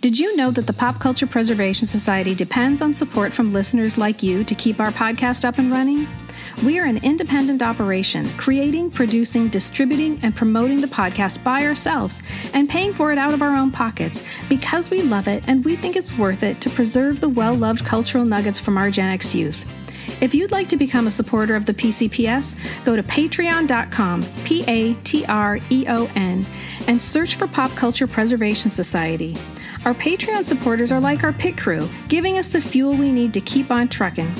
Did you know that the Pop Culture Preservation Society depends on support from listeners like you to keep our podcast up and running? We are an independent operation, creating, producing, distributing, and promoting the podcast by ourselves and paying for it out of our own pockets because we love it and we think it's worth it to preserve the well loved cultural nuggets from our Gen X youth. If you'd like to become a supporter of the PCPS, go to patreon.com, P A T R E O N, and search for Pop Culture Preservation Society. Our Patreon supporters are like our pit crew, giving us the fuel we need to keep on trucking.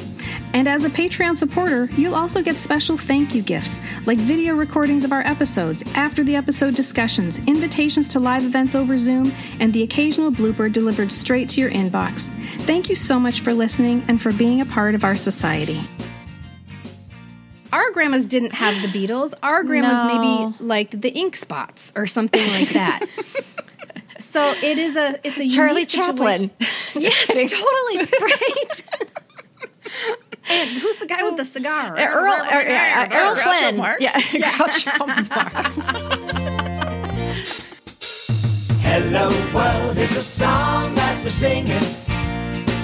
And as a Patreon supporter, you'll also get special thank you gifts like video recordings of our episodes, after the episode discussions, invitations to live events over Zoom, and the occasional blooper delivered straight to your inbox. Thank you so much for listening and for being a part of our society. Our grandmas didn't have the Beatles. Our grandmas No. maybe liked the ink spots or something like that. so it is a it's a Charlie Chaplin. Yes, totally right. and who's the guy with the cigar? Earl, er, yeah, uh, Earl Groucho Flynn. Marx? Yeah, Groucho Marx. Hello world is a song that we're singing.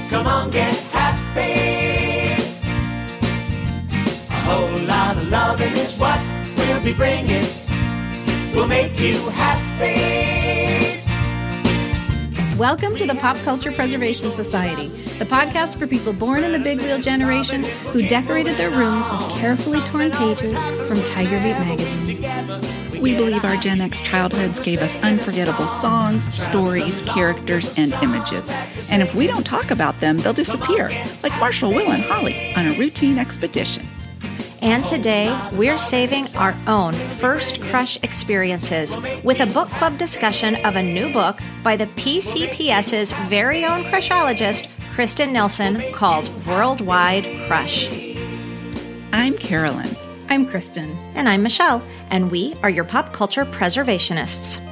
Come on, get happy. A whole lot of loving is what we'll be bringing. We'll make you happy. Welcome to the Pop Culture Preservation Society, the podcast for people born in the big wheel generation who decorated their rooms with carefully torn pages from Tiger Beat magazine. We believe our Gen X childhoods gave us unforgettable songs, stories, characters, and images. And if we don't talk about them, they'll disappear, like Marshall, Will, and Holly on a routine expedition. And today, we're saving our own first crush experiences with a book club discussion of a new book by the PCPS's very own crushologist, Kristin Nilsen, called Worldwide Crush. I'm Carolyn. I'm Kristin. And I'm Michelle, and we are your pop culture preservationists.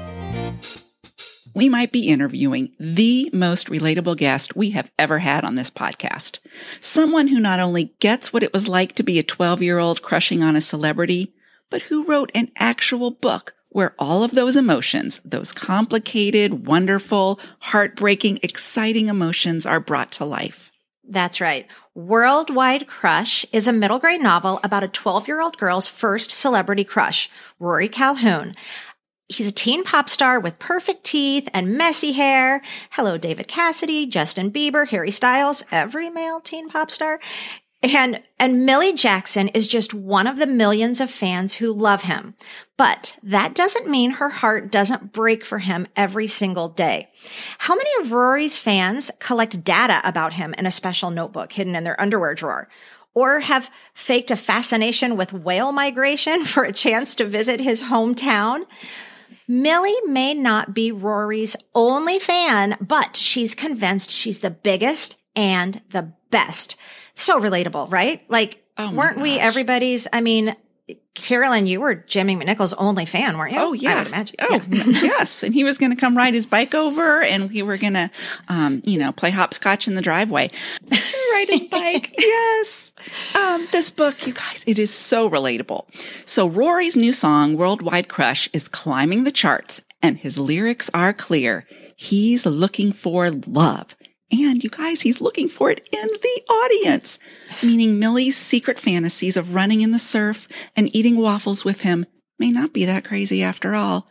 We might be interviewing the most relatable guest we have ever had on this podcast. Someone who not only gets what it was like to be a 12 year old crushing on a celebrity, but who wrote an actual book where all of those emotions, those complicated, wonderful, heartbreaking, exciting emotions are brought to life. That's right. Worldwide Crush is a middle grade novel about a 12 year old girl's first celebrity crush, Rory Calhoun. He's a teen pop star with perfect teeth and messy hair. Hello, David Cassidy, Justin Bieber, Harry Styles, every male teen pop star. And, and Millie Jackson is just one of the millions of fans who love him. But that doesn't mean her heart doesn't break for him every single day. How many of Rory's fans collect data about him in a special notebook hidden in their underwear drawer? Or have faked a fascination with whale migration for a chance to visit his hometown? Millie may not be Rory's only fan, but she's convinced she's the biggest and the best. So relatable, right? Like, Oh weren't we everybody's? I mean, Carolyn, you were Jimmy McNichol's only fan, weren't you? Oh yeah, I would imagine. Oh Yeah. yes, and he was going to come ride his bike over, and we were going to, um, you know, play hopscotch in the driveway. ride his bike. yes. Um, this book, you guys, it is so relatable. So Rory's new song, "Worldwide Crush," is climbing the charts, and his lyrics are clear. He's looking for love. And you guys, he's looking for it in the audience, meaning Millie's secret fantasies of running in the surf and eating waffles with him may not be that crazy after all.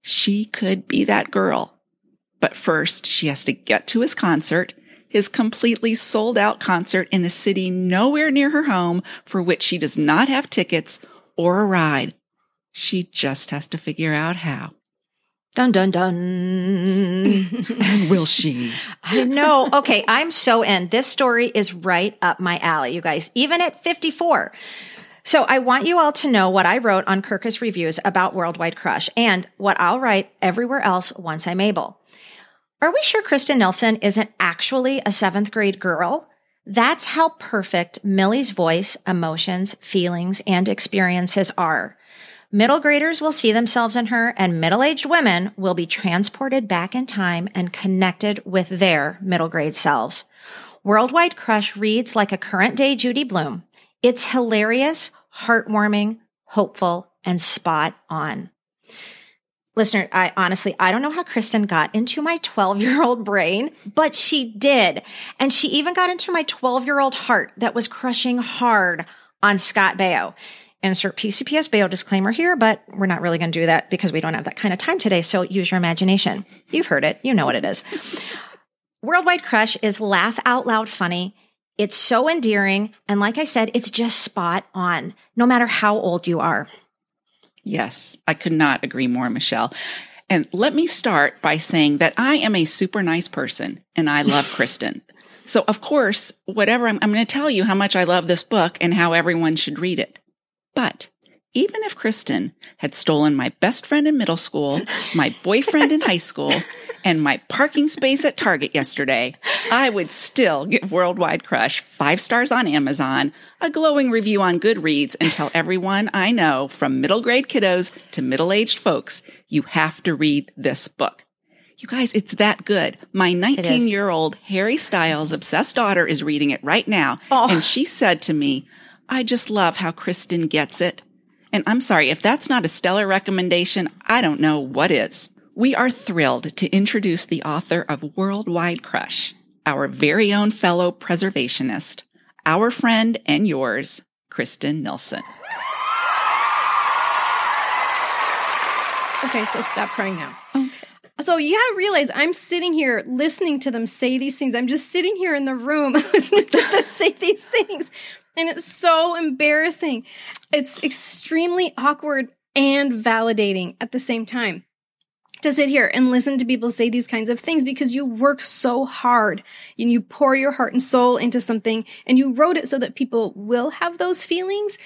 She could be that girl. But first, she has to get to his concert, his completely sold out concert in a city nowhere near her home for which she does not have tickets or a ride. She just has to figure out how. Dun dun dun. Will she? I know. Okay, I'm so in. This story is right up my alley, you guys, even at 54. So I want you all to know what I wrote on Kirkus Reviews about Worldwide Crush and what I'll write everywhere else once I'm able. Are we sure Kristin Nilsen isn't actually a seventh grade girl? That's how perfect Millie's voice, emotions, feelings, and experiences are. Middle graders will see themselves in her, and middle aged women will be transported back in time and connected with their middle grade selves. Worldwide Crush reads like a current day Judy Blume. It's hilarious, heartwarming, hopeful, and spot on. Listener, I honestly, I don't know how Kristin got into my 12 year old brain, but she did. And she even got into my 12 year old heart that was crushing hard on Scott Baio. Insert PCPS Baio disclaimer here, but we're not really going to do that because we don't have that kind of time today. So use your imagination. You've heard it. You know what it is. Worldwide Crush is laugh out loud funny. It's so endearing. And like I said, it's just spot on, no matter how old you are. Yes, I could not agree more, Michelle. And let me start by saying that I am a super nice person and I love Kristin. So, of course, whatever I'm, I'm going to tell you how much I love this book and how everyone should read it. But even if Kristin had stolen my best friend in middle school, my boyfriend in high school, and my parking space at Target yesterday, I would still give Worldwide Crush five stars on Amazon, a glowing review on Goodreads, and tell everyone I know from middle grade kiddos to middle aged folks, you have to read this book. You guys, it's that good. My 19 year old Harry Styles obsessed daughter is reading it right now. Oh. And she said to me, I just love how Kristin gets it. And I'm sorry, if that's not a stellar recommendation, I don't know what is. We are thrilled to introduce the author of Worldwide Crush, our very own fellow preservationist, our friend and yours, Kristin Nilsen. Okay, so stop crying now. Okay. So you gotta realize I'm sitting here listening to them say these things. I'm just sitting here in the room listening to them say these things. And it's so embarrassing. It's extremely awkward and validating at the same time to sit here and listen to people say these kinds of things because you work so hard and you pour your heart and soul into something and you wrote it so that people will have those feelings.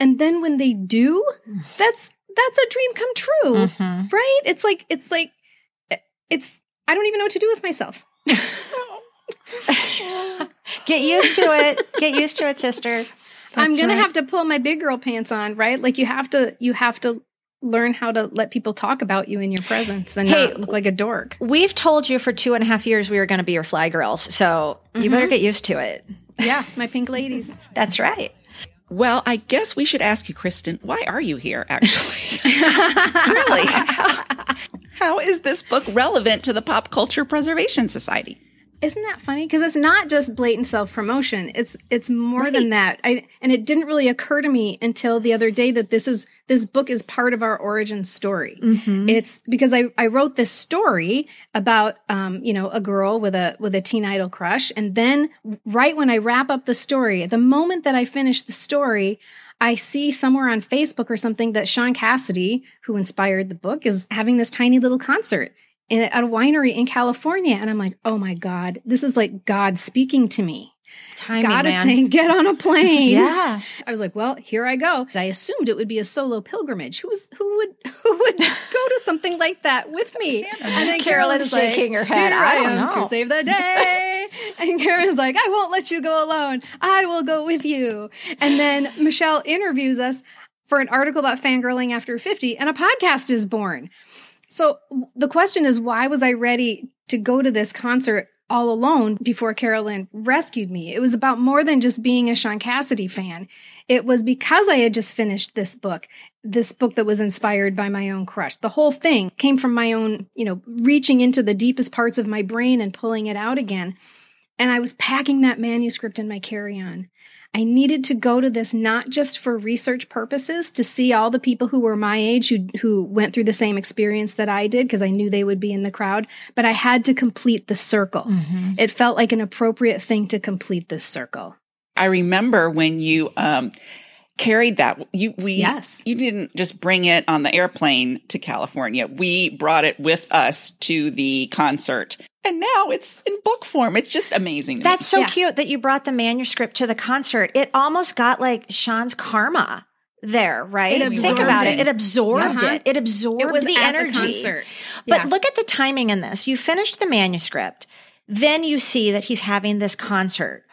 And then when they do, that's that's a dream come true. Mhm. Right? It's like it's like it's I don't even know what to do with myself. Get used to it. Get used to it, sister. I'm gonna right. have to pull my big girl pants on, right? Like you have to you have to learn how to let people talk about you in your presence and Hey, not look like a dork. We've told you for two and a half years we were going to be your fly girls. So you better mm-hmm. get used to it. Yeah, my pink ladies. That's right. Well, I guess we should ask you, Kristin, why are you here actually? really? How, how is this book relevant to the Pop Culture Preservation Society? Isn't that funny? Because it's not just blatant self promotion. It's it's more than that. I and it didn't really occur to me until the other day that this is this book is part of our origin story. It's because I, I wrote this story about um, you know, a girl with a with a teen idol crush. And then right when I wrap up the story, the moment that I finish the story, I see somewhere on Facebook or something that Shaun Cassidy, who inspired the book, is having this tiny little concert in, at a winery in California. And I'm like, oh my God, this is like God speaking to me. Timing, God is man. saying, get on a plane. Yeah. I was like, well, here I go. I assumed it would be a solo pilgrimage. Who's who would who would go to something like that with me? And then Carolyn's like, shaking her head. Here I I, am know." to save the day. and Karen's like, I won't let you go alone. I will go with you. And then Michelle interviews us for an article about fangirling after 50, and a podcast is born. So the question is, why was I ready to go to this concert all alone before Carolyn rescued me? It was about more than just being a Shaun Cassidy fan. It was because I had just finished this book, this book that was inspired by my own crush. The whole thing came from my own, you know, reaching into the deepest parts of my brain and pulling it out again. And I was packing that manuscript in my carry on. I needed to go to this not just for research purposes to see all the people who were my age who who went through the same experience that I did because I knew they would be in the crowd, but I had to complete the circle. Mm-hmm. It felt like an appropriate thing to complete this circle. I remember when you um, carried that. You we Yes. You didn't just bring it on the airplane to California. We brought it with us to the concert, and now it's in book form. It's just amazing. to me. That's so Yeah. cute that you brought the manuscript to the concert. It almost got like Shaun's karma there, right? It Think about it. it. It absorbed Uh-huh. it. It absorbed It was the energy. the concert. But look at the timing in this. You finished the manuscript. Then you see that he's having this concert.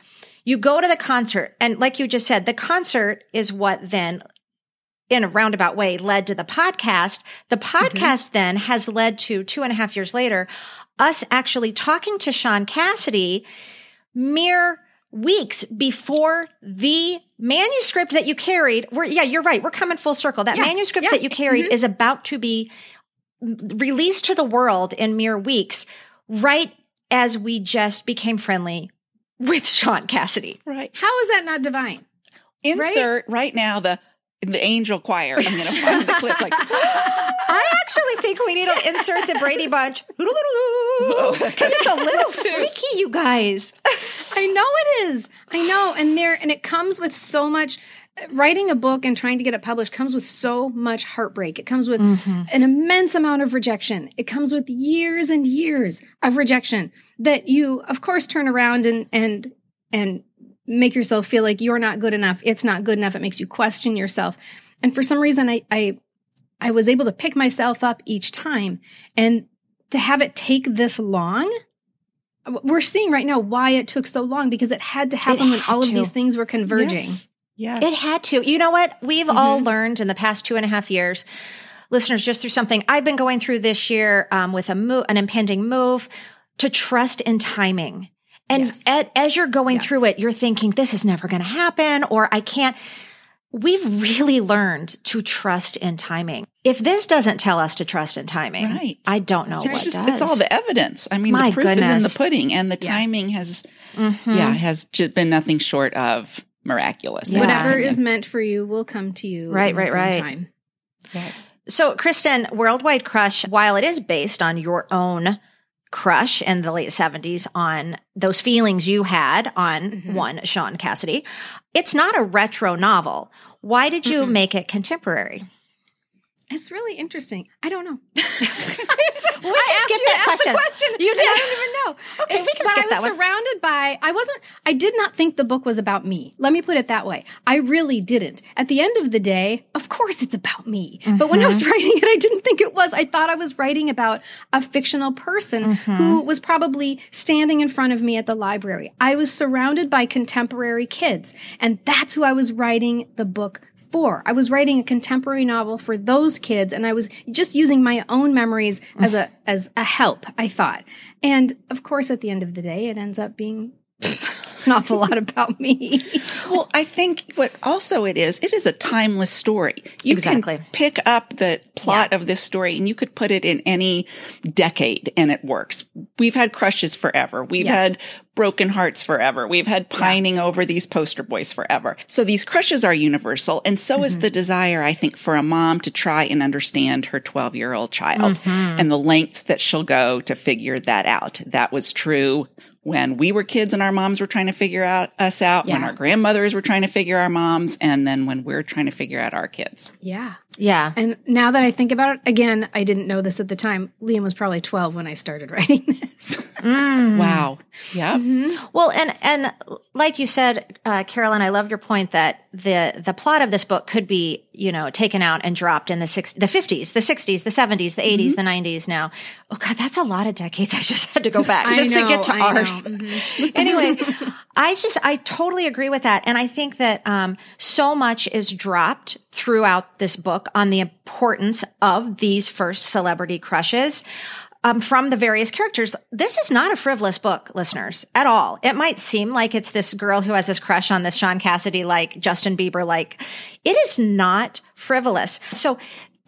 You go to the concert, and like you just said, the concert is what then, in a roundabout way, led to the podcast. The mm-hmm. podcast then has led to two and a half years later, us actually talking to Shaun Cassidy mere weeks before the manuscript that you carried. We're, yeah, you're right. We're coming full circle. That Yeah, manuscript yeah, that you carried mm-hmm. is about to be released to the world in mere weeks, right as we just became friendly with Shaun Cassidy. Right. How is that not divine? Insert right, now the the angel choir. I'm going to find the clip like I actually think we need to insert the Brady Bunch because it's a little freaky, you guys. I know it is. I know. And there and it comes with so much writing a book and trying to get it published comes with so much heartbreak. It comes with mm-hmm. an immense amount of rejection. It comes with years and years of rejection that you of course turn around and and and make yourself feel like you're not good enough. It's not good enough. It makes you question yourself. And for some reason I I I was able to pick myself up each time and to have it take this long we're seeing right now why it took so long because it had to happen when had all of these things were converging. Yes. Yes. It had to. You know what? We've all learned in the past two and a half years, listeners, just through something I've been going through this year um, with a move, an impending move, to trust in timing. And Yes. at, as you're going Yes. through it, you're thinking, this is never going to happen, or I can't. We've really learned to trust in timing. If this doesn't tell us to trust in timing, Right. I don't know it's what just does. it's all the evidence. I mean, My the proof is in the pudding, and the Yeah. timing has Mhm. yeah has ju- been nothing short of miraculous. Yeah. Whatever And- is meant for you will come to you. Right, right, right. Time. yes. So, Kristin, Worldwide Crush, while it is based on your own crush in the late 70s on those feelings you had on Mhm. one Shaun Cassidy, it's not a retro novel. Why did you Mm-mm. make it contemporary? It's really interesting. I don't know. We I can asked skip you that to ask question. the question. You and I did. don't even know. Okay, we can but skip I was that one. surrounded by. I wasn't. I did not think the book was about me. Let me put it that way. I really didn't. At the end of the day, of course, it's about me. But when I was Mm-hmm. writing it, I didn't think it was. I thought I was writing about a fictional person Mm-hmm. who was probably standing in front of me at the library. I was surrounded by contemporary kids, and that's who I was writing the book for. I was writing a contemporary novel for those kids and I was just using my own memories as a as a help, I thought. And of course at the end of the day it ends up being an awful lot about me. Well, I think what also it is, it is a timeless story. You Exactly. can pick up the plot of this story and you could put it in any decade and it works. We've had crushes forever. We've Yes. had broken hearts forever. We've had pining over these poster boys forever. So these crushes are universal. And so is mm-hmm. the desire, I think, for a mom to try and understand her 12 year old child mm-hmm. and the lengths that she'll go to figure that out. That was true when we were kids and our moms were trying to figure out us out, when our grandmothers were trying to figure our moms, and then when we're trying to figure out our kids. yeah. Yeah. And now that I think about it, again, I didn't know this at the time. Liam was probably 12 when I started writing this. Wow. Yeah. Well, and and like you said, uh, Carolyn, I love your point that the the plot of this book could be you know taken out and dropped in the six, the fifties, the sixties, the seventies, the 80s the nineties. Now, oh god, that's a lot of decades. I just had to go back just to get to I know. ours. Mhm. anyway, I just I totally agree with that, and I think that um, so much is dropped throughout this book on the importance of these first celebrity crushes. Um, from the various characters. This is not a frivolous book, listeners, at all. It might seem like it's this girl who has this crush on this Shaun Cassidy, like Justin Bieber, like it is not frivolous. So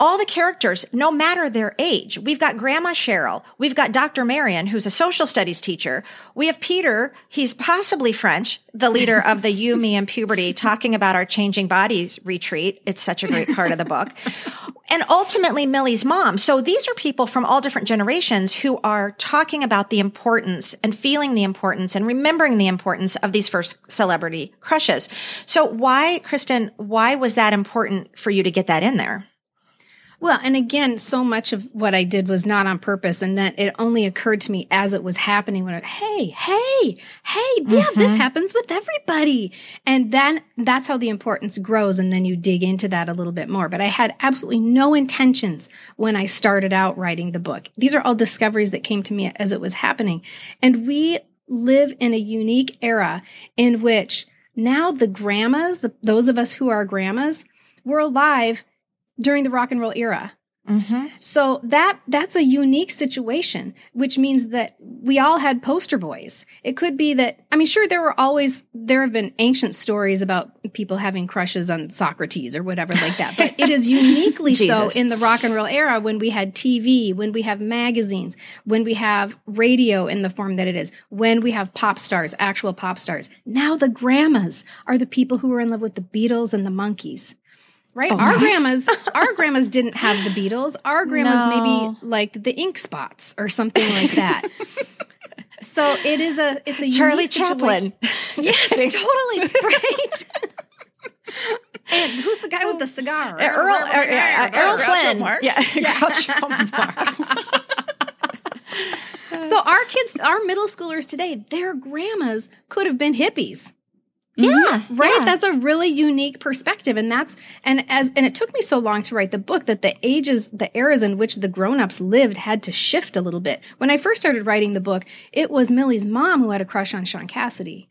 all the characters, no matter their age, we've got Grandma Cheryl, we've got Dr. Marion, who's a social studies teacher. We have Peter, he's possibly French, the leader of the You, Me, and Puberty, talking about our changing bodies retreat. It's such a great part of the book. And ultimately, Millie's mom. So these are people from all different generations who are talking about the importance and feeling the importance and remembering the importance of these first celebrity crushes. So why, Kristin, why was that important for you to get that in there? Well, and again, so much of what I did was not on purpose, and that it only occurred to me as it was happening. When I, hey, hey, hey, yeah, this mm-hmm. happens with everybody, and then that's how the importance grows, and then you dig into that a little bit more. But I had absolutely no intentions when I started out writing the book. These are all discoveries that came to me as it was happening, and we live in a unique era in which now the grandmas, the, those of us who are grandmas, we're alive during the rock and roll era. Mm-hmm. So that that's a unique situation, which means that we all had poster boys. It could be that I mean, sure, there were always there have been ancient stories about people having crushes on Socrates or whatever like that, but it is uniquely so in the rock and roll era when we had TV, when we have magazines, when we have radio in the form that it is, when we have pop stars, actual pop stars. Now the grandmas are the people who are in love with the Beatles and the Monkees. Right? our grandmas, our grandmas didn't have the Beatles. Our grandmas No. maybe liked the ink spots or something like that. so it is a it's a Charlie Chaplin. Yes, totally right. and who's the guy with the cigar? Earl, er, yeah, uh, Earl Groucho Flynn. Marx? Yeah, Groucho Marx. So our kids, our middle schoolers today, their grandmas could have been hippies. Mm-hmm. Yeah, Right? yeah. That's a really unique perspective. And that's and as and it took me so long to write the book that the ages, the eras in which the grown-ups lived had to shift a little bit. When I first started writing the book, it was Millie's mom who had a crush on Shaun Cassidy.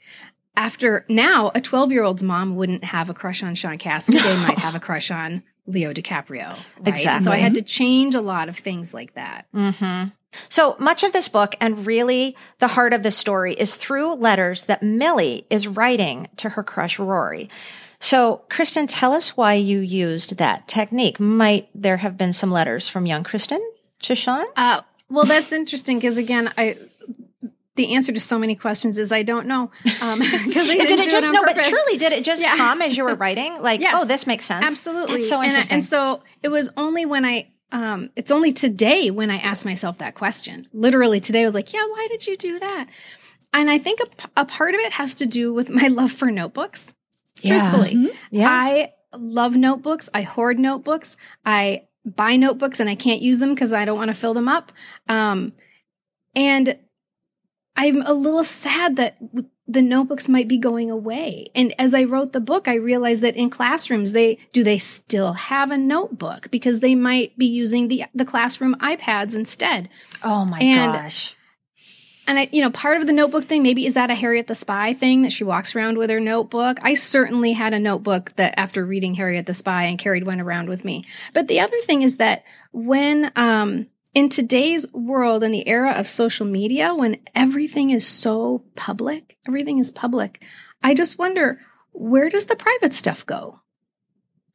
After now, a 12-year-old's mom wouldn't have a crush on Shaun Cassidy. They might have a crush on Leo DiCaprio. Right? And so I had to change a lot of things like that. Mm-hmm. So much of this book, and really the heart of the story, is through letters that Millie is writing to her crush Rory. So, Kristin, tell us why you used that technique. Might there have been some letters from young Kristin to Shaun? Uh, well, that's interesting because again, I the answer to so many questions is I don't know because I didn't do it just on no? But purpose. truly, did it just Yeah. come as you were writing? Like, Yes. oh, this makes sense. Absolutely, That's so And I- interesting. And, so it was only when I. Um, it's only today when I asked myself that question. Literally today, I was like, "Yeah, why did you do that?" And I think a part of it has to do with my love for notebooks. Yeah. Truthfully, yeah. I love notebooks. I hoard notebooks. I buy notebooks and I can't use them because I don't want to fill them up. Um, and I'm a little sad that the notebooks might be going away. And as I wrote the book, I realized that in classrooms, they do they still have a notebook because they might be using the the classroom iPads instead. oh my and- gosh. And I, you know, part of the notebook thing, maybe is that a Harriet the Spy thing that she walks around with her notebook. I certainly had a notebook that after reading Harriet the Spy and carried one around with me. But the other thing is that when, um, in today's world, in the era of social media, when everything is so public, everything is public, I just wonder where does the private stuff go?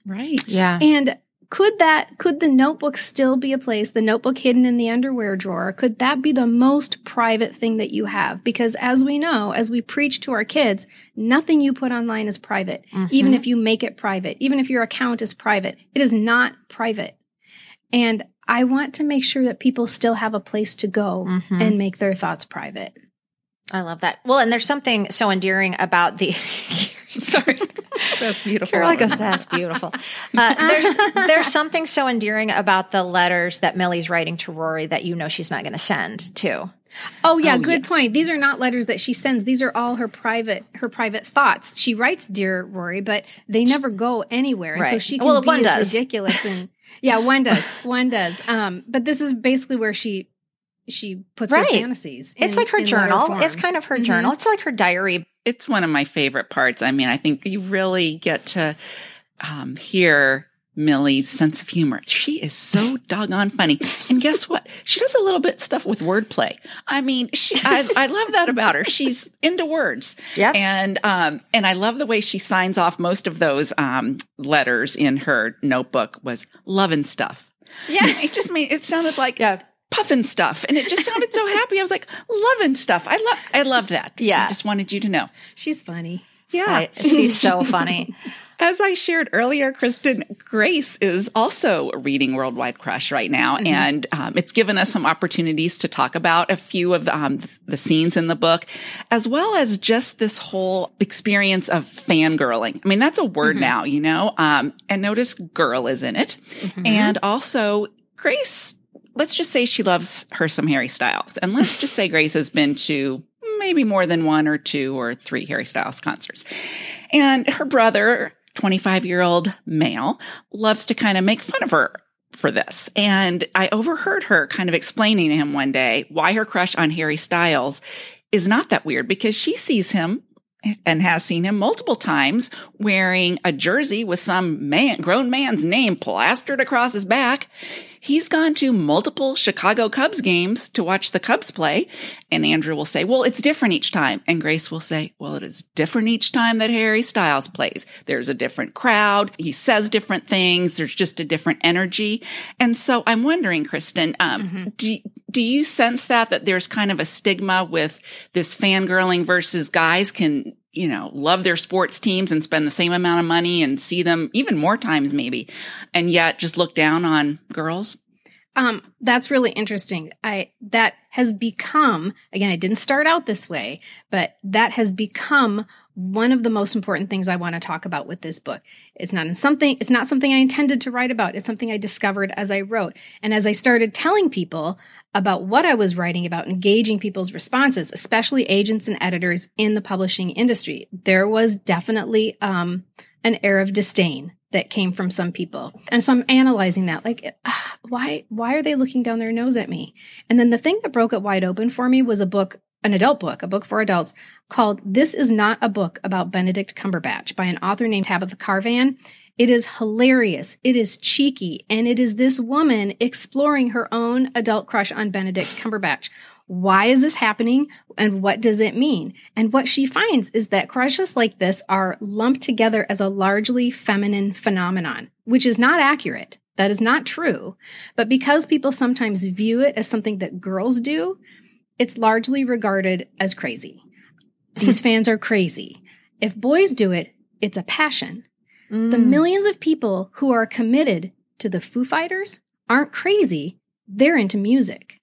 Right. Yeah. And could that could the notebook still be a place, the notebook hidden in the underwear drawer, could that be the most private thing that you have? Because as we know, as we preach to our kids, nothing you put online is private. Mm-hmm. Even if you make it private, even if your account is private, it is not private. And I want to make sure that people still have a place to go Mhm. and make their thoughts private. I love that. Well, and there's something so endearing about the. Sorry. That's beautiful. Carola goes, that's beautiful. Uh, there's there's something so endearing about the letters that Millie's writing to Rory that you know she's not going to send to. Oh yeah, Oh, good point. These are not letters that she sends. These are all her private her private thoughts. She writes dear Rory, but they never go anywhere. And so she can Well, be one as does. ridiculous and yeah, one does. One does. Um but this is basically where she she puts Right. her fantasies. It's like her in journal. It's kind of her Mhm. journal. It's like her diary. it's one of my favorite parts. I mean, I think you really get to um, hear Millie's sense of humor. She is so doggone funny. And guess what? She does a little bit stuff with wordplay. I mean, she, I, I love that about her. She's into words. Yeah. And, um, and I love the way she signs off most of those, um, letters in her notebook was loving stuff. Yeah. It just made, it sounded like Yeah. Pufnstuf. And it just sounded so happy. I was like, loving stuff. I love, I love that. Yeah. I just wanted you to know. She's funny. Yeah. I- she's so funny. As I shared earlier, Kristin, Grace is also reading Worldwide Crush right now, and um, it's given us some opportunities to talk about a few of the, um, the scenes in the book, as well as just this whole experience of fangirling. I mean, that's a word now, you know. Um, and notice "girl" is in it, and also Grace. Let's just say she loves her some Harry Styles, and let's just say Grace has been to maybe more than one or two or three Harry Styles concerts. And her brother, 25 year old male, loves to kind of make fun of her for this. And I overheard her kind of explaining to him one day why her crush on Harry Styles is not that weird because she sees him and has seen him multiple times wearing a jersey with some man, grown man's name plastered across his back. He's gone to multiple Chicago Cubs games to watch the Cubs play. And Andrew will say, well, it's different each time. And Grace will say, well, it is different each time that Harry Styles plays. There's a different crowd. He says different things. There's just a different energy. And so I'm wondering, Kristin, um, Mm-hmm. do, do you sense that, that there's kind of a stigma with this fangirling versus guys can, you know, love their sports teams and spend the same amount of money and see them even more times maybe, and yet just look down on girls? Um, that's really interesting. I that has become again, I didn't start out this way, but that has become one of the most important things I want to talk about with this book. It's not in something it's not something I intended to write about. It's something I discovered as I wrote. And as I started telling people about what I was writing about, engaging people's responses, especially agents and editors in the publishing industry, there was definitely um, an air of disdain that came from some people. And so I'm analyzing that like ah, why why are they looking down their nose at me? And then the thing that broke it wide open for me was a book an adult book, a book for adults called This is Not a Book About Benedict Cumberbatch by an author named Tabitha Carvan. It is hilarious, it is cheeky, and it is this woman exploring her own adult crush on Benedict Cumberbatch. Why is this happening and what does it mean? And what she finds is that crushes like this are lumped together as a largely feminine phenomenon, which is not accurate. That is not true. But because people sometimes view it as something that girls do, it's largely regarded as crazy. These fans are crazy. If boys do it, it's a passion. The mm. millions of people who are committed to the Foo Fighters aren't crazy, they're into music.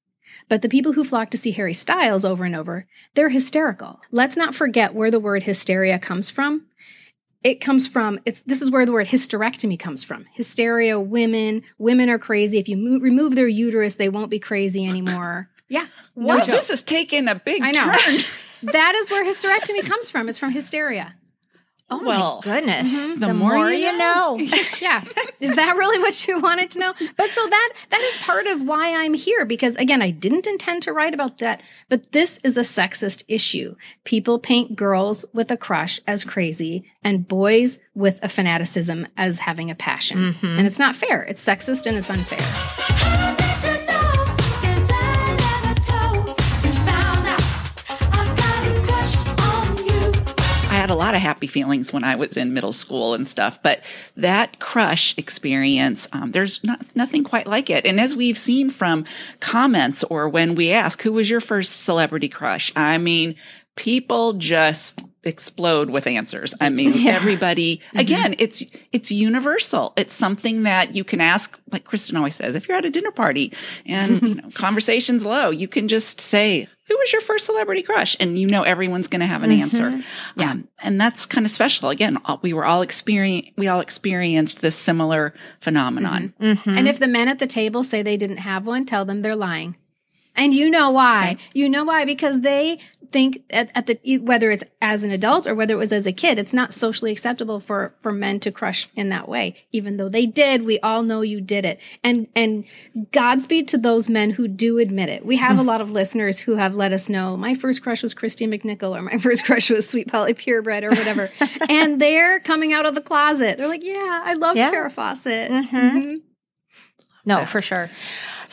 But the people who flock to see Harry Styles over and over, they're hysterical. Let's not forget where the word hysteria comes from. It comes from it's this is where the word hysterectomy comes from. Hysteria, women, women are crazy. If you mo- remove their uterus, they won't be crazy anymore. Yeah. no Wow, joke. this is taking a big I know. turn. that is where hysterectomy comes from. It's from hysteria. Oh Well, my goodness. Mm-hmm. The more you know. yeah. Is that really what you wanted to know? But so that that is part of why i'm here because again i didn't intend to write about that but this is a sexist issue. People paint girls with a crush as crazy and boys with a fanaticism as having a passion. Mm-hmm. And it's not fair. It's sexist and it's unfair a lot of happy feelings when I was in middle school and stuff, but that crush experience, um, there's not, nothing quite like it. And as we've seen from comments or when we ask, who was your first celebrity crush? I mean, people just explode with answers. I mean, everybody, mm-hmm. again, it's, it's universal. It's something that you can ask, like Kristin always says, if you're at a dinner party and you know, conversation's low, you can just say, who was your first celebrity crush? And you know, everyone's going to have an mm-hmm. answer. Yeah. Um, and that's kind of special. Again, all- we were all experience, we all experienced this similar phenomenon. Mm-hmm. and if the men at the table say they didn't have one tell them they're lying and you know why you know why because they think at, at the whether it's as an adult or whether it was as a kid it's not socially acceptable for for men to crush in that way. Even though they did we all know you did it. And and godspeed to those men who do admit it. We have a lot of listeners who have let us know my first crush was kristy mcnichol or my first crush was sweet polly purebred or whatever. And they're coming out of the closet. They're like yeah i love Yeah. farrah fawcett. Mhm. No, for sure.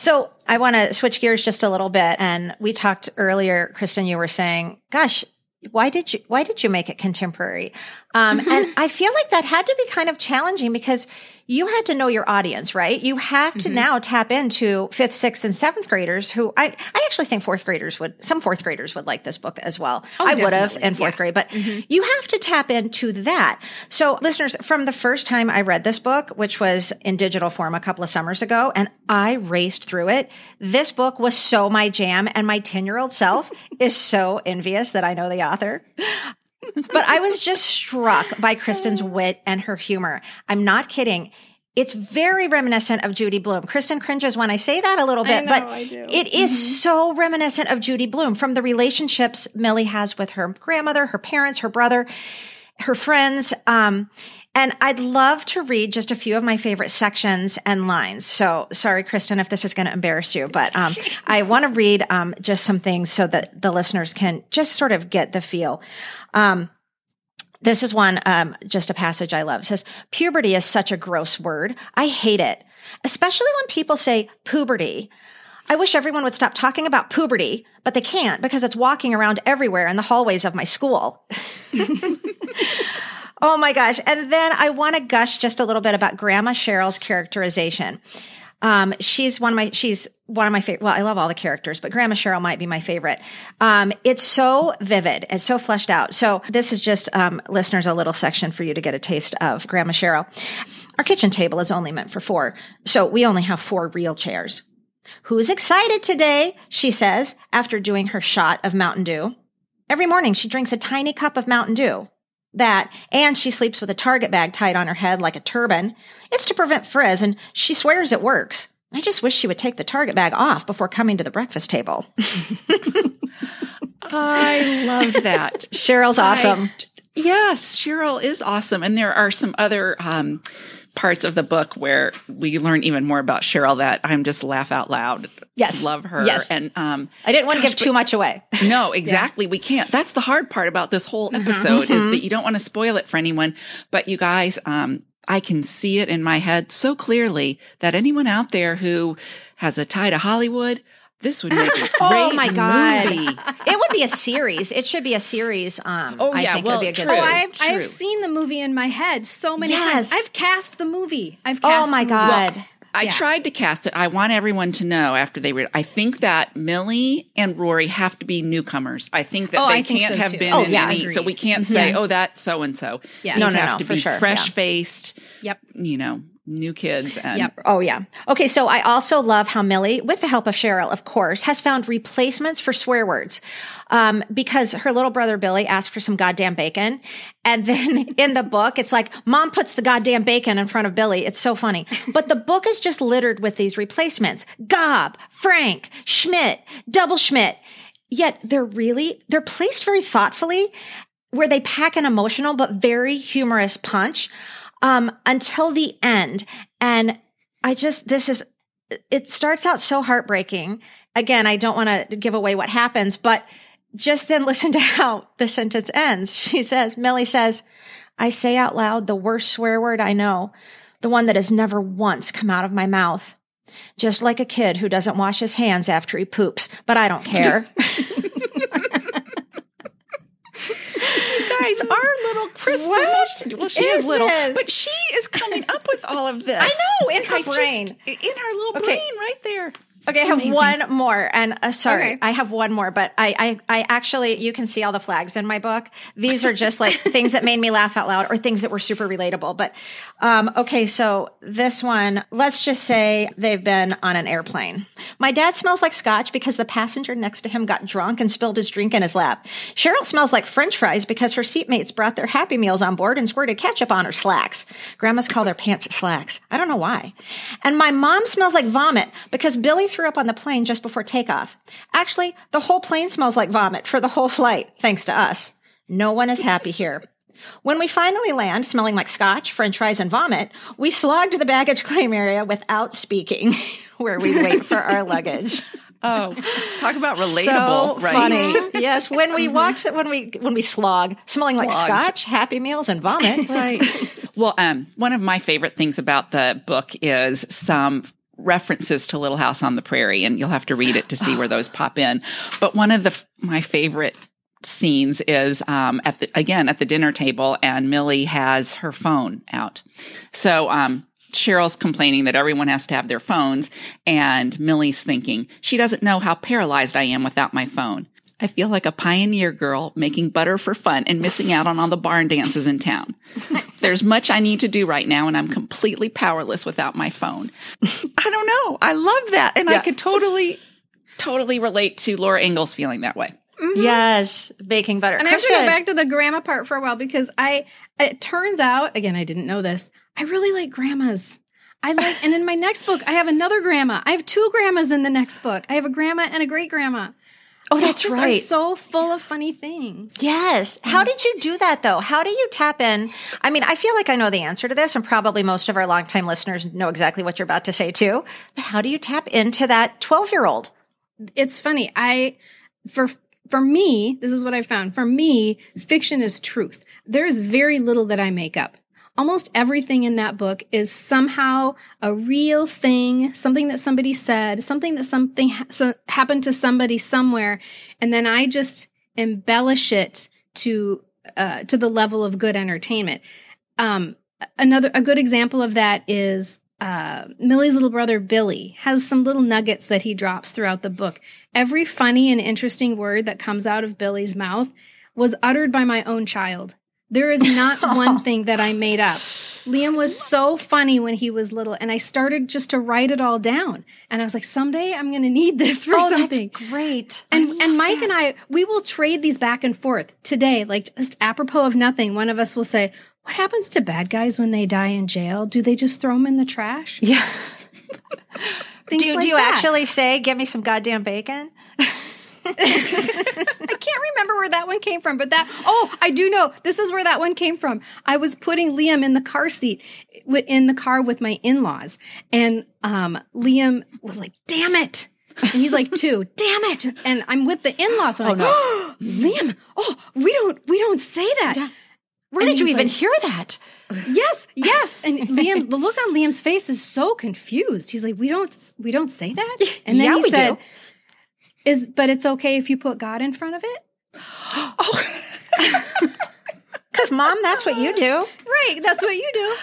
So I want to switch gears just a little bit. And we talked earlier, Kristin, you were saying, gosh, why did you, why did you make it contemporary? Um, and I feel like that had to be kind of challenging because you had to know your audience, right? You have to mm-hmm. now tap into fifth, sixth, and seventh graders who I, I actually think fourth graders would, some fourth graders would like this book as well. Oh, I would have in fourth Yeah. grade, but mm-hmm. you have to tap into that. So listeners, from the first time I read this book, which was in digital form a couple of summers ago, and I raced through it, this book was so my jam and my 10 year old self is so envious that I know the author. But I was just struck by Kristin's wit and her humor. I'm not kidding. It's very reminiscent of Judy Blume. Kristin cringes when I say that a little bit, know, but it is so reminiscent of Judy Blume from the relationships Millie has with her grandmother, her parents, her brother, her friends. Um, and I'd love to read just a few of my favorite sections and lines. So sorry, Kristin, if this is going to embarrass you, but um, I want to read um, just some things so that the listeners can just sort of get the feel. Um, this is one, um, just a passage I love. It says, puberty is such a gross word. I hate it. especially when people say puberty. I wish everyone would stop talking about puberty, but they can't because it's walking around everywhere in the hallways of my school. oh my gosh. And then I want to gush just a little bit about Grandma Cheryl's characterization. Um, she's one of my, she's one of my favorite. Well, I love all the characters, but Grandma Cheryl might be my favorite. Um, it's so vivid. It's so fleshed out. So this is just, um, listeners, a little section for you to get a taste of Grandma Cheryl. Our kitchen table is only meant for four. So we only have four real chairs. Who's excited today? She says after doing her shot of Mountain Dew. Every morning she drinks a tiny cup of Mountain Dew. That, and she sleeps with a target bag tied on her head like a turban. It's to prevent frizz, and she swears it works. I just wish she would take the target bag off before coming to the breakfast table. I love that. Cheryl's awesome. I- yes, Cheryl is awesome. And there are some other um, parts of the book where we learn even more about Cheryl that I'm just laugh out loud. Yes. Love her. Yes. And um, I didn't want to Gosh, give too much away. no, exactly. We can't. That's the hard part about this whole episode is that you don't want to spoil it for anyone. But you guys, um, I can see it in my head so clearly that anyone out there who has a tie to Hollywood, this would make a great Oh my God. movie. It would be a series. It should be a series. Um, Oh, I yeah, think well, it would be a good true. Oh, series. I've, I have seen the movie in my head so many Yes. times. I've cast the movie. I've Oh my the movie. I Yeah. tried to cast it. I want everyone to know after they read. I think that Millie and Rory have to be newcomers. I think that Oh, they can't so, have too. been Oh, in yeah, any. So we can't say, Yes. "Oh, that's so and so." These No, no, have no, to for be sure, fresh faced. Yep. You know, new kids. And Yep. Oh, yeah. Okay, so I also love how Millie, with the help of Cheryl, of course, has found replacements for swear words. Um, because her little brother Billy asked for some goddamn bacon. And then in the book, it's like, mom puts the goddamn bacon in front of Billy. It's so funny. But the book is just littered with these replacements. Gob, Frank, Schmidt, Double Schmidt. Yet they're really, they're placed very thoughtfully where they pack an emotional but very humorous punch um, until the end. And I just, this is, it starts out so heartbreaking. Again, I don't want to give away what happens, but just then listen to how the sentence ends. She says, Millie says, I say out loud the worst swear word I know, the one that has never once come out of my mouth. Just like a kid who doesn't wash his hands after he poops, but I don't care. guys, our little Kristin. What Well, she is is little, this? but she is coming up with all of this. I know, in her I just- brain. in her little Okay. brain, right there. Okay, I have Amazing. one more, and uh, sorry, Okay. I have one more, but I, I, I actually, you can see all the flags in my book. These are just like things that made me laugh out loud, or things that were super relatable. But, um, okay, so this one, let's just say they've been on an airplane. My dad smells like scotch because the passenger next to him got drunk and spilled his drink in his lap. Cheryl smells like French fries because her seatmates brought their Happy Meals on board and squirted ketchup on her slacks. Grandmas call their pants slacks. I don't know why. And my mom smells like vomit because Billy threw up on the plane just before takeoff. Actually, the whole plane smells like vomit for the whole flight, thanks to us. No one is happy here. When we finally land, smelling like scotch, french fries, and vomit, we slog to the baggage claim area without speaking, where we wait for our luggage. Oh, talk about so relatable, right? funny. yes, when we walked, when we when we slog, smelling like scotch, Happy Meals, and vomit. Right. well, um, one of my favorite things about the book is some references to Little House on the Prairie, and you'll have to read it to see where those pop in. But one of the my favorite scenes is um, at the again at the dinner table, and Millie has her phone out. So um, Cheryl's complaining that everyone has to have their phones, and Millie's thinking she doesn't know how paralyzed I am without my phone. I feel like a pioneer girl making butter for fun and missing out on all the barn dances in town. There's much I need to do right now, and I'm completely powerless without my phone. I don't know. I love that. And I Yeah. could totally, totally relate to Laura Ingalls feeling that way. Mm-hmm. yes, baking butter. And I have to go back to the grandma part for a while because I it turns out again I didn't know this. I really like grandmas. I like and in my next book I have another grandma. I have two grandmas in the next book. I have a grandma and a great grandma. Oh, that's just right. Are so full of funny things. Yes. How did you do that though? How do you tap in? I mean, I feel like I know the answer to this, and probably most of our longtime listeners know exactly what you're about to say too. But how do you tap into that 12 year old? It's funny. I for for me, this is what I found. For me, fiction is truth. There is very little that I make up. Almost everything in that book is somehow a real thing, something that somebody said, something that something ha- so, happened to somebody somewhere, and then I just embellish it to uh, to the level of good entertainment. Um, another a good example of that is uh, Millie's little brother Billy has some little nuggets that he drops throughout the book. Every funny and interesting word that comes out of Billy's mouth was uttered by my own child. There is not one thing that I made up. Liam was so funny when he was little, and I started just to write it all down. And I was like, someday I'm going to need this for oh, something. that's great. And and Mike and I, we will trade these back and forth today, like just apropos of nothing. One of us will say, "What happens to bad guys when they die in jail? Do they just throw them in the trash?" Yeah. Do you, like do you that. actually say, "Give me some goddamn bacon"? I can't remember where that one came from, but that oh, I do know. This is where that one came from. I was putting Liam in the car seat in the car with my in-laws, and um, Liam was like, "Damn it." And he's like two, damn it! And I'm with the in-laws. So I'm like, oh, Liam, oh, we don't, we don't say that. Where And did you even like- hear that? Yes, yes. And Liam, the look on Liam's face is so confused. He's like, "We don't, we don't say that." And then Yeah, he said, do. "Is but it's okay if you put God in front of it." oh. Because, mom, that's what you do. Right, that's what you do.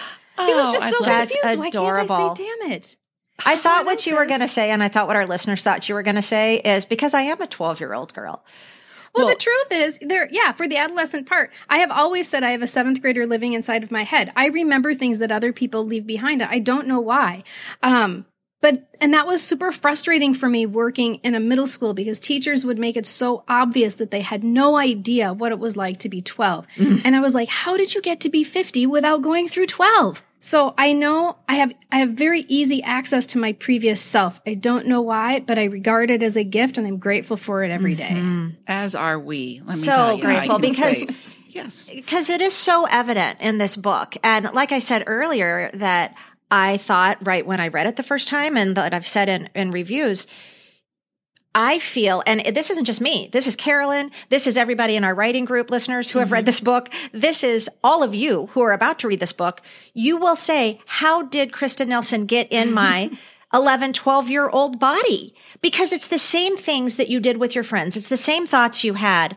He was Oh, just so That's confused. Why can't I say, "Damn it"? I thought what you were going to say, and I thought what our listeners thought you were going to say is because I am a 12 year old girl. Well, Well- the truth is, there. Yeah, for the adolescent part, I have always said I have a seventh grader living inside of my head. I remember things that other people leave behind. I don't know why. Um, but and that was super frustrating for me working in a middle school because teachers would make it so obvious that they had no idea what it was like to be 12. Mm-hmm. And I was like, how did you get to be 50 without going through 12? So I know I have I have very easy access to my previous self. I don't know why, but I regard it as a gift and I'm grateful for it every day. Mm-hmm. As are we. Let me So tell you. Grateful can because- say- yes. because it is so evident in this book. And like I said earlier, that I thought right when I read it the first time, and that I've said in, in reviews, I feel, and this isn't just me, this is Carolyn, this is everybody in our writing group listeners who have read mm-hmm. this book. This is all of you who are about to read this book. You will say, How did Kristin Nilsen get in my 11, 12 year old body? Because it's the same things that you did with your friends. It's the same thoughts you had.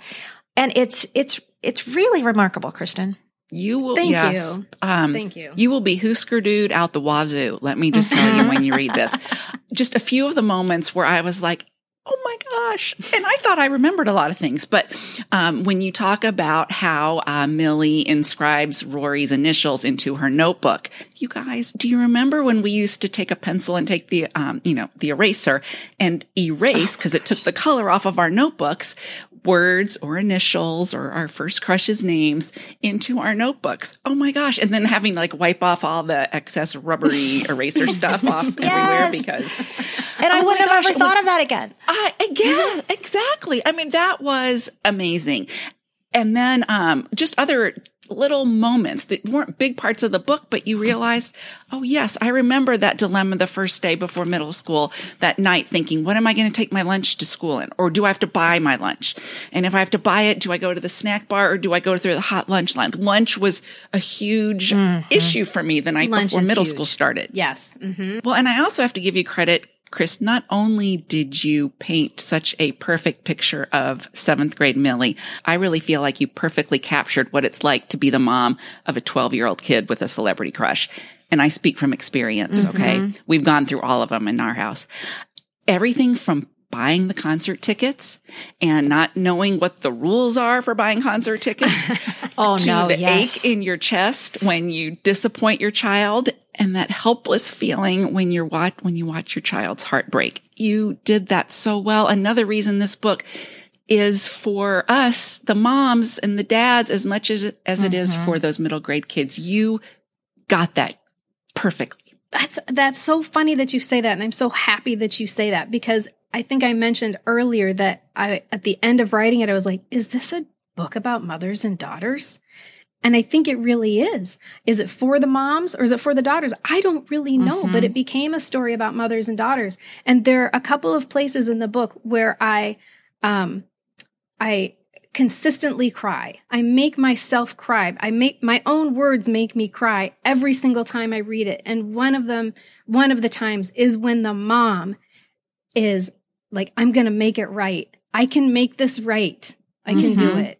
And it's, it's, it's really remarkable, Kristin. You will. Thank yes. you. Um, Thank you. You will be Husker dude out the wazoo. Let me just tell you when you read this. Just a few of the moments where I was like, "Oh my gosh!" And I thought I remembered a lot of things, but um, when you talk about how uh, Millie inscribes Rory's initials into her notebook, you guys, do you remember when we used to take a pencil and take the, um, you know, the eraser and erase because it took the color off of our notebooks? Words or initials or our first crush's names into our notebooks. Oh my gosh. And then having like wipe off all the excess rubbery eraser stuff off everywhere because And I Oh my wouldn't have ever thought of that again. I, yeah, exactly. I mean, that was amazing. And then, um, just other little moments that weren't big parts of the book, but you realized, oh yes, I remember that dilemma the first day before middle school that night thinking, what am I going to take my lunch to school in? Or do I have to buy my lunch? And if I have to buy it, do I go to the snack bar or do I go through the hot lunch line? Lunch was a huge issue for me the night Lunch before middle huge. school started. Yes. hmm Well, and I also have to give you credit, Chris. Not only did you paint such a perfect picture of seventh grade Millie, I really feel like you perfectly captured what it's like to be the mom of a 12 year old kid with a celebrity crush. And I speak from experience. Mm-hmm. Okay. We've gone through all of them in our house. Everything from buying the concert tickets and not knowing what the rules are for buying concert tickets Oh, to no, the yes. ache in your chest when you disappoint your child and that helpless feeling when you're watch when you watch your child's heart break. You did that so well. Another reason this book is for us, the moms and the dads, as much as as it is for mm-hmm. those middle grade kids. You got that perfectly. That's that's so funny that you say that, and I'm so happy that you say that because I think I mentioned earlier that I at the end of writing it, I was like, "Is this a book about mothers and daughters?" And I think it really is. Is it for the moms or is it for the daughters? I don't really know, but it became a story about mothers and daughters. And there are a couple of places in the book where I, um, I consistently cry. I make myself cry. I make my own words make me cry every single time I read it. And one of them, one of the times is when the mom is like, I'm going to make it right. I can make this right. I can do Mhm. it.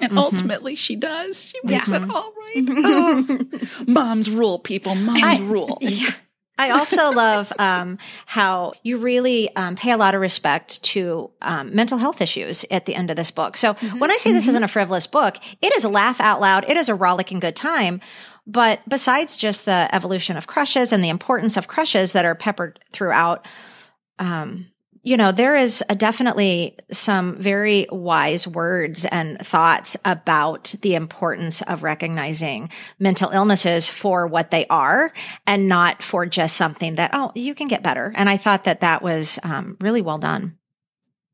And Mhm. ultimately, she does. She makes Yeah. it all right. Oh, moms rule, people. Moms I- rule. Yeah. I also love um, how you really um, pay a lot of respect to um, mental health issues at the end of this book. So when I say this isn't a frivolous book, it is a laugh out loud. It is a rollicking good time. But besides just the evolution of crushes and the importance of crushes that are peppered throughout, um, you know, there is definitely some very wise words and thoughts about the importance of recognizing mental illnesses for what they are and not for just something that, oh, you can get better. And I thought that that was um, really well done.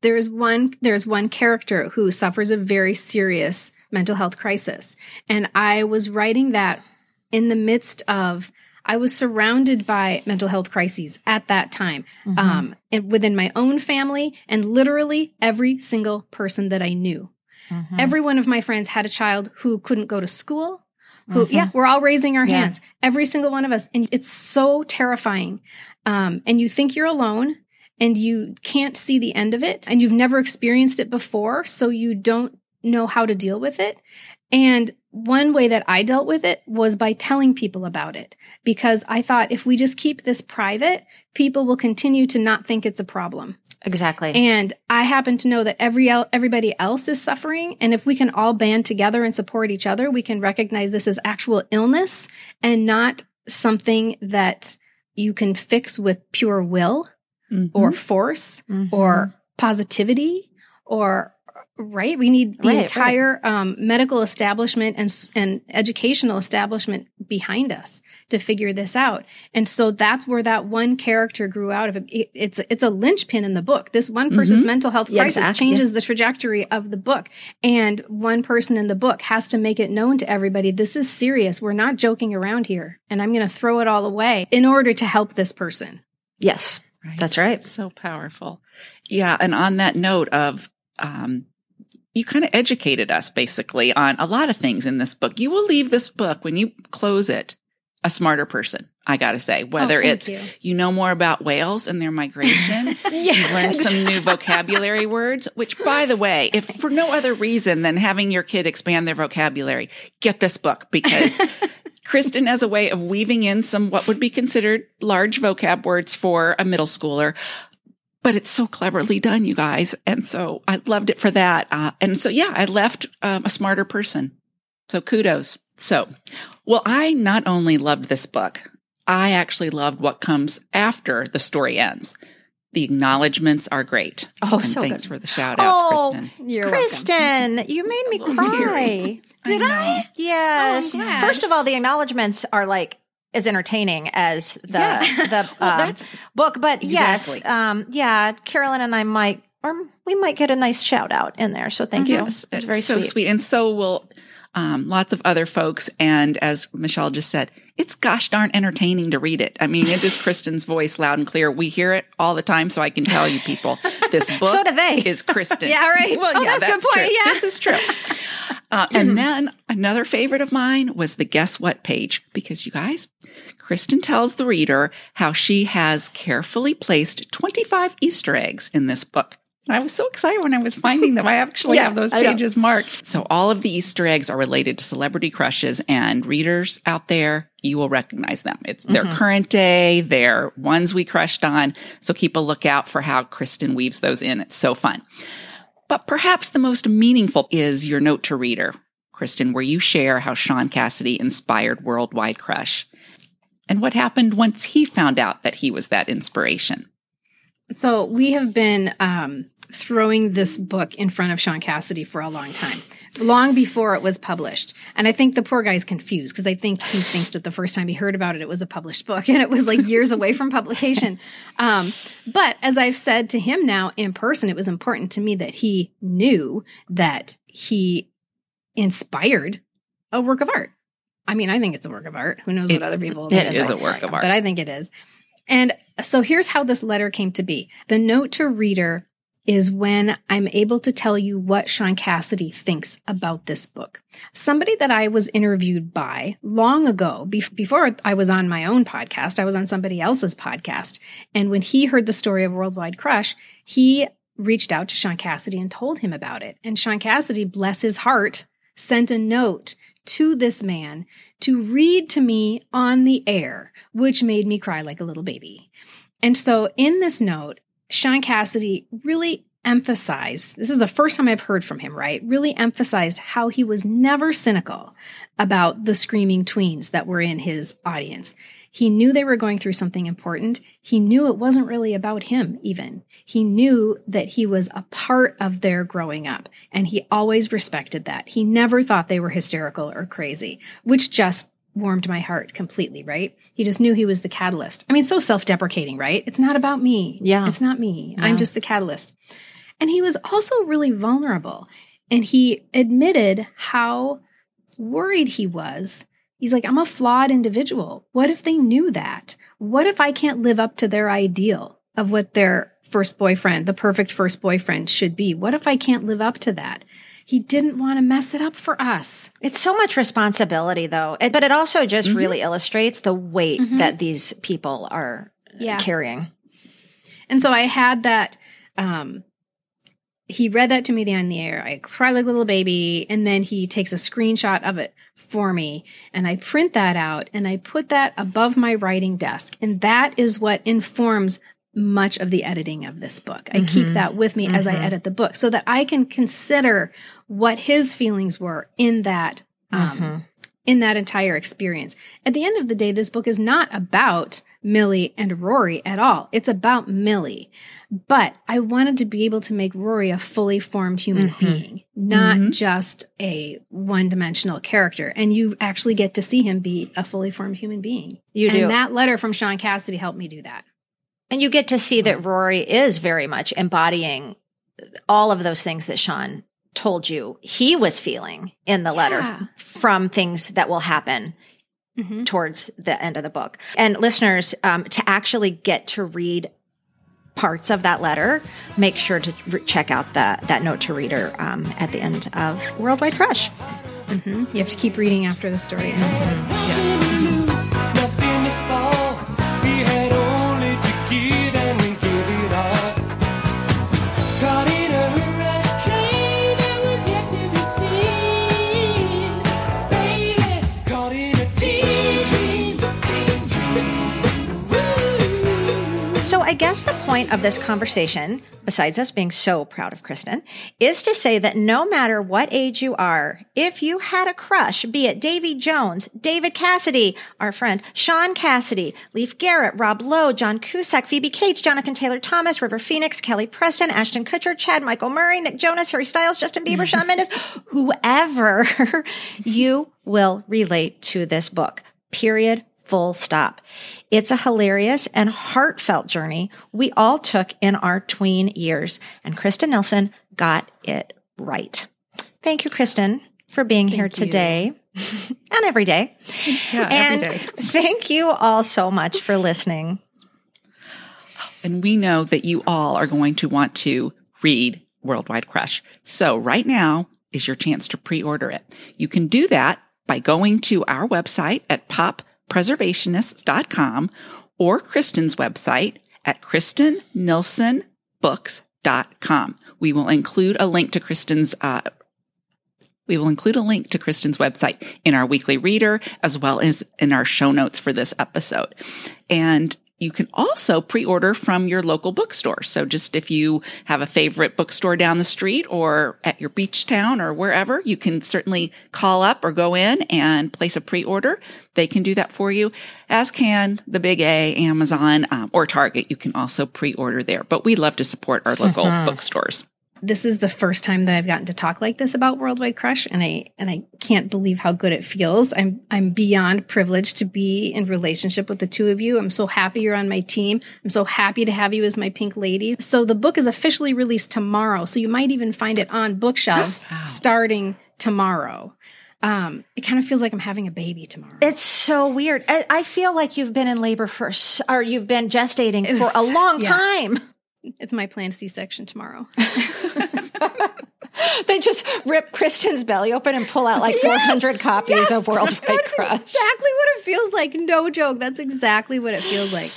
there's one there's one character who suffers a very serious mental health crisis and i was writing that in the midst of i was surrounded by mental health crises at that time um, and within my own family and literally every single person that i knew Mhm. every one of my friends had a child who couldn't go to school who yeah we're all raising our Yeah. hands every single one of us and it's so terrifying um, and you think you're alone and you can't see the end of it and you've never experienced it before so you don't know how to deal with it and one way that I dealt with it was by telling people about it because I thought if we just keep this private, people will continue to not think it's a problem. Exactly. And I happen to know that every el- everybody else is suffering, and if we can all band together and support each other, we can recognize this as actual illness and not something that you can fix with pure will Mhm. or force Mhm. or positivity or right we need the Right, right. entire um, medical establishment and and educational establishment behind us to figure this out and so that's where that one character grew out of it, It- it's it's a linchpin in the book this one person's Mhm. mental health Yeah, crisis exactly, changes the trajectory of the book and one person in the book has to make it known to everybody this is serious we're not joking around here and i'm going to throw it all away in order to help this person yes, that's right. So powerful. Yeah. And on that note of, um, you kind of educated us basically on a lot of things in this book. You will leave this book when you close it a smarter person. I got to say, whether Oh, it's you. you know more about whales and their migration, You've learned some new vocabulary words, which by the way, if for no other reason than having your kid expand their vocabulary, get this book because Kristin has a way of weaving in some what would be considered large vocab words for a middle schooler. But it's so cleverly done, you guys. And so I loved it for that. Uh, and so, yeah, I left um, a smarter person. So kudos. So, well, I not only loved this book, I actually loved what comes after the story ends. The acknowledgments are great. Oh, And so thanks good. for the shout outs, Oh, Kristin. You're welcome. Kristin, you made me cry. teary. Did I? Yes. Oh, I'm. First of all, the acknowledgments are like as entertaining as the the Well, um, book, but yes, um, yeah, Carolyn and I might, or we might get a nice shout out in there. So thank you. Yes, It's it's very so sweet. sweet. And so will um, lots of other folks. And as Michelle just said, it's gosh darn entertaining to read it. I mean, it is Kristin's voice loud and clear. We hear it all the time. So I can tell you people, this book So do they. is Kristin. Yeah, right. Well, Oh, yeah, that's a good point, yeah. This is true. Uh, and then another favorite of mine was the guess what page because you guys, Kristin tells the reader how she has carefully placed 25 Easter eggs in this book. And I was so excited when I was finding them. I actually Yeah, have those pages marked. So all of the Easter eggs are related to celebrity crushes and readers out there, you will recognize them. It's their Mm-hmm. current day, they're ones we crushed on. So keep a lookout for how Kristin weaves those in. It's so fun. But perhaps the most meaningful is your note to reader, Kristin, where you share how Shaun Cassidy inspired Worldwide Crush and what happened once he found out that he was that inspiration. So we have been um, throwing this book in front of Shaun Cassidy for a long time, long before it was published. And I think the poor guy's confused because I think he thinks that the first time he heard about it, it was a published book and it was like years away from publication. Um, but as I've said to him now in person, it was important to me that he knew that he inspired a work of art. I mean, I think it's a work of art. Who knows It- what other people think it's a work of art. But I think it is. And so here's how this letter came to be. The note to reader is when I'm able to tell you what Shaun Cassidy thinks about this book. Somebody that I was interviewed by long ago, bef- before I was on my own podcast, I was on somebody else's podcast. And when he heard the story of Worldwide Crush, he reached out to Shaun Cassidy and told him about it. And Shaun Cassidy, bless his heart, sent a note to this man to read to me on the air, which made me cry like a little baby. And so in this note, Shaun Cassidy really emphasized this is the first time I've heard from him, right? Really emphasized how he was never cynical about the screaming tweens that were in his audience. He knew they were going through something important. He knew it wasn't really about him, even. He knew that he was a part of their growing up, and he always respected that. He never thought they were hysterical or crazy, which just warmed my heart completely, right? He just knew he was the catalyst. I mean, so self deprecating, right? It's not about me. Yeah. It's not me. I'm just the catalyst. And he was also really vulnerable. And he admitted how worried he was. He's like, I'm a flawed individual. What if they knew that? What if I can't live up to their ideal of what their first boyfriend, the perfect first boyfriend should be? What if I can't live up to that? He didn't want to mess it up for us. It's so much responsibility, though. But it also just Mm-hmm. really illustrates the weight that these people are Yeah. carrying. And so I had that. Um, he read that to me on the air. I cry like a little baby, and then he takes a screenshot of it for me, and I print that out and I put that above my writing desk, and that is what informs much of the editing of this book. I keep mm-hmm. that with me as I mm-hmm. edit the book, so that I can consider what his feelings were in that. Um, mm-hmm. in that entire experience. At the end of the day, this book is not about Millie and Rory at all. It's about Millie. But I wanted to be able to make Rory a fully formed human being, not just a one dimensional character. And you actually get to see him be a fully formed human being. You and do. that letter from Shaun Cassidy helped me do that. And you get to see that Rory is very much embodying all of those things that Shaun told you he was feeling in the Yeah. letter from things that will happen Mhm. towards the end of the book. And listeners, um, to actually get to read parts of that letter, make sure to re- check out the, that note to reader um, at the end of Worldwide Crush. You have to keep reading after the story ends. Nothing I guess the point of this conversation, besides us being so proud of Kristin, is to say that no matter what age you are, if you had a crush, be it Davy Jones, David Cassidy, our friend, Shaun Cassidy, Leif Garrett, Rob Lowe, John Cusack, Phoebe Cates, Jonathan Taylor Thomas, River Phoenix, Kelly Preston, Ashton Kutcher, Chad Michael Murray, Nick Jonas, Harry Styles, Justin Bieber, Shawn Mendes, whoever, you will relate to this book. Period. Full stop. It's a hilarious and heartfelt journey we all took in our tween years, and Kristin Nilsen got it right. Thank you, Kristin, for being here today and every day. Yeah, and every day. thank you all so much for listening. And we know that you all are going to want to read Worldwide Crush. So right now is your chance to pre-order it. You can do that by going to our website at poppreservationists.com or Kristin's website at kristennilsonbooks.com. We will include a link to Kristin's uh, we will include a link to Kristin's website in our weekly reader as well as in our show notes for this episode. And you can also pre-order from your local bookstore. So just if you have a favorite bookstore down the street or at your beach town or wherever, you can certainly call up or go in and place a pre-order. They can do that for you, as can the Big A, Amazon, um, or Target. You can also pre-order there. But we love to support our local bookstores. This is the first time that I've gotten to talk like this about Worldwide Crush, and I and I can't believe how good it feels. I'm I'm beyond privileged to be in relationship with the two of you. I'm so happy you're on my team. I'm so happy to have you as my pink ladies. So the book is officially released tomorrow, so you might even find it on bookshelves starting tomorrow. Um, it kind of feels like I'm having a baby tomorrow. It's so weird. I, I feel like you've been in labor for, or you've been gestating for a long yeah. time. It's my planned C-section tomorrow. They just rip Kristin's belly open and pull out like 400 copies Yes, of Worldwide That's Crush. That's exactly what it feels like. No joke. That's exactly what it feels like.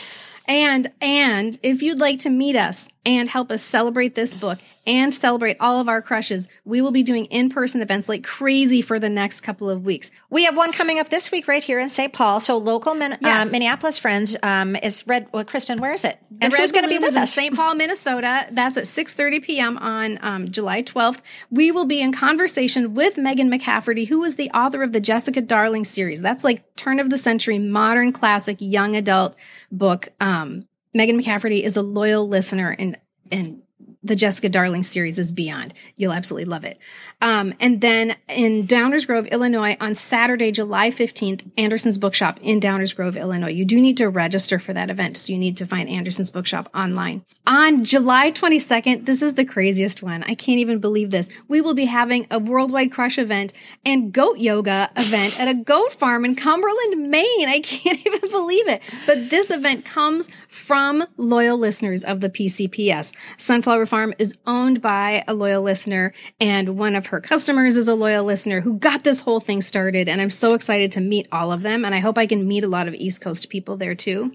And and if you'd like to meet us and help us celebrate this book and celebrate all of our crushes, we will be doing in-person events like crazy for the next couple of weeks. We have one coming up this week right here in St. Paul. So local Min- Yes. uh, Minneapolis friends um, is Red. Well, Kristin, where is it? And Red who's going to be with us? St. Paul, Minnesota. That's at 6:30 p.m. on um, July 12th. We will be in conversation with Megan McCafferty, who is the author of the Jessica Darling series. That's like turn of the century modern classic young adult book. Um, Megan McCafferty is a loyal listener, and and the Jessica Darling series is beyond. You'll absolutely love it. Um, and then in Downers Grove, Illinois, on Saturday, July 15th, Anderson's Bookshop in Downers Grove, Illinois. You do need to register for that event, so you need to find Anderson's Bookshop online. On July 22nd, this is the craziest one. I can't even believe this. We will be having a Worldwide Crush event and goat yoga event at a goat farm in Cumberland, Maine. I can't even believe it. But this event comes from loyal listeners of the PCPS. Sunflower Farm is owned by a loyal listener, and one of her customers is a loyal listener who got this whole thing started. And I'm so excited to meet all of them. And I hope I can meet a lot of East Coast people there too.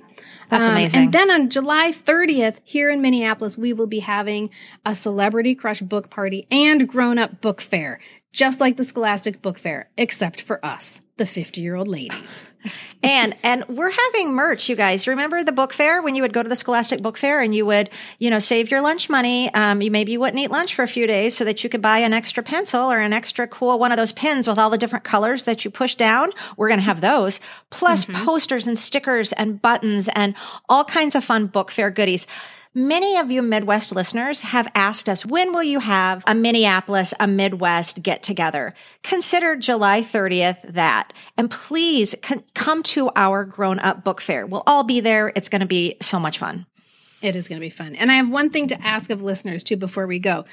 That's Um, amazing. And then on July 30th, here in Minneapolis, we will be having a Celebrity Crush book party and grown up book fair, just like the Scholastic Book Fair, except for us, the 50 year old ladies. and and we're having merch, you guys. Remember the book fair when you would go to the Scholastic Book Fair and you would, you know, save your lunch money. Um, you maybe you wouldn't eat lunch for a few days so that you could buy an extra pencil or an extra cool one of those pins with all the different colors that you push down. We're going to have those, plus posters and stickers and buttons and all kinds of fun book fair goodies. Many of you Midwest listeners have asked us, when will you have a Minneapolis, a Midwest get together? Consider July 30th that. And please c- come to our grown up book fair. We'll all be there. It's going to be so much fun. It is going to be fun. And I have one thing to ask of listeners too before we go.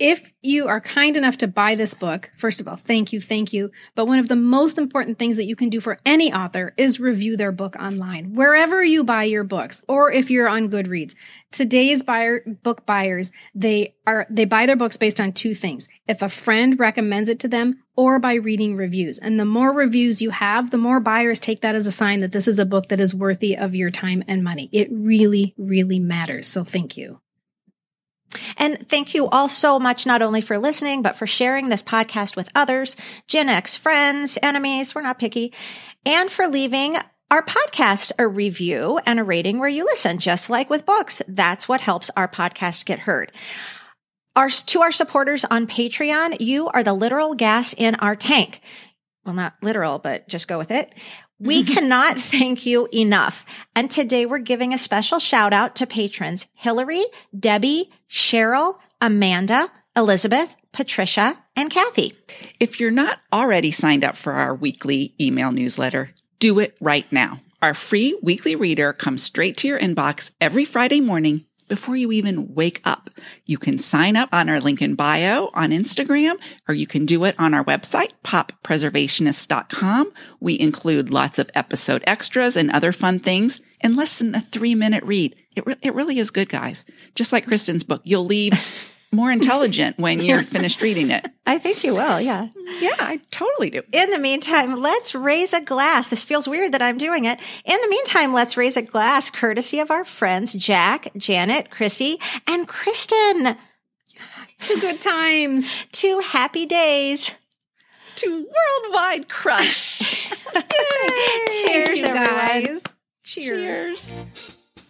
If you are kind enough to buy this book, first of all, thank you, thank you. But one of the most important things that you can do for any author is review their book online, wherever you buy your books, or if you're on Goodreads. Today's buyer book buyers, they are they buy their books based on two things. If a friend recommends it to them or by reading reviews. And the more reviews you have, the more buyers take that as a sign that this is a book that is worthy of your time and money. It really, really matters. So thank you. And thank you all so much, not only for listening, but for sharing this podcast with others, Gen X friends, enemies, we're not picky, and for leaving our podcast a review and a rating where you listen, just like with books. That's what helps our podcast get heard. Our, to our supporters on Patreon, you are the literal gas in our tank. Well, not literal, but just go with it. We cannot thank you enough. And today we're giving a special shout out to patrons Hillary, Debbie, Cheryl, Amanda, Elizabeth, Patricia, and Kathy. If you're not already signed up for our weekly email newsletter, do it right now. Our free weekly reader comes straight to your inbox every Friday morning before you even wake up. You can sign up on our link in bio on Instagram, or you can do it on our website, poppreservationist.com. We include lots of episode extras and other fun things in less than a three minute read. It, re- it really is good, guys. Just like Kristin's book, you'll leave more intelligent when you're finished reading it. I think you will, yeah. Yeah, I totally do. In the meantime, let's raise a glass. This feels weird that I'm doing it. In the meantime, let's raise a glass courtesy of our friends Jack, Janet, Chrissy, and Kristin. To good times. To happy days. To worldwide crush. Cheers, Thanks, you everyone. guys. Cheers. Cheers.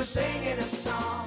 we're singing a song.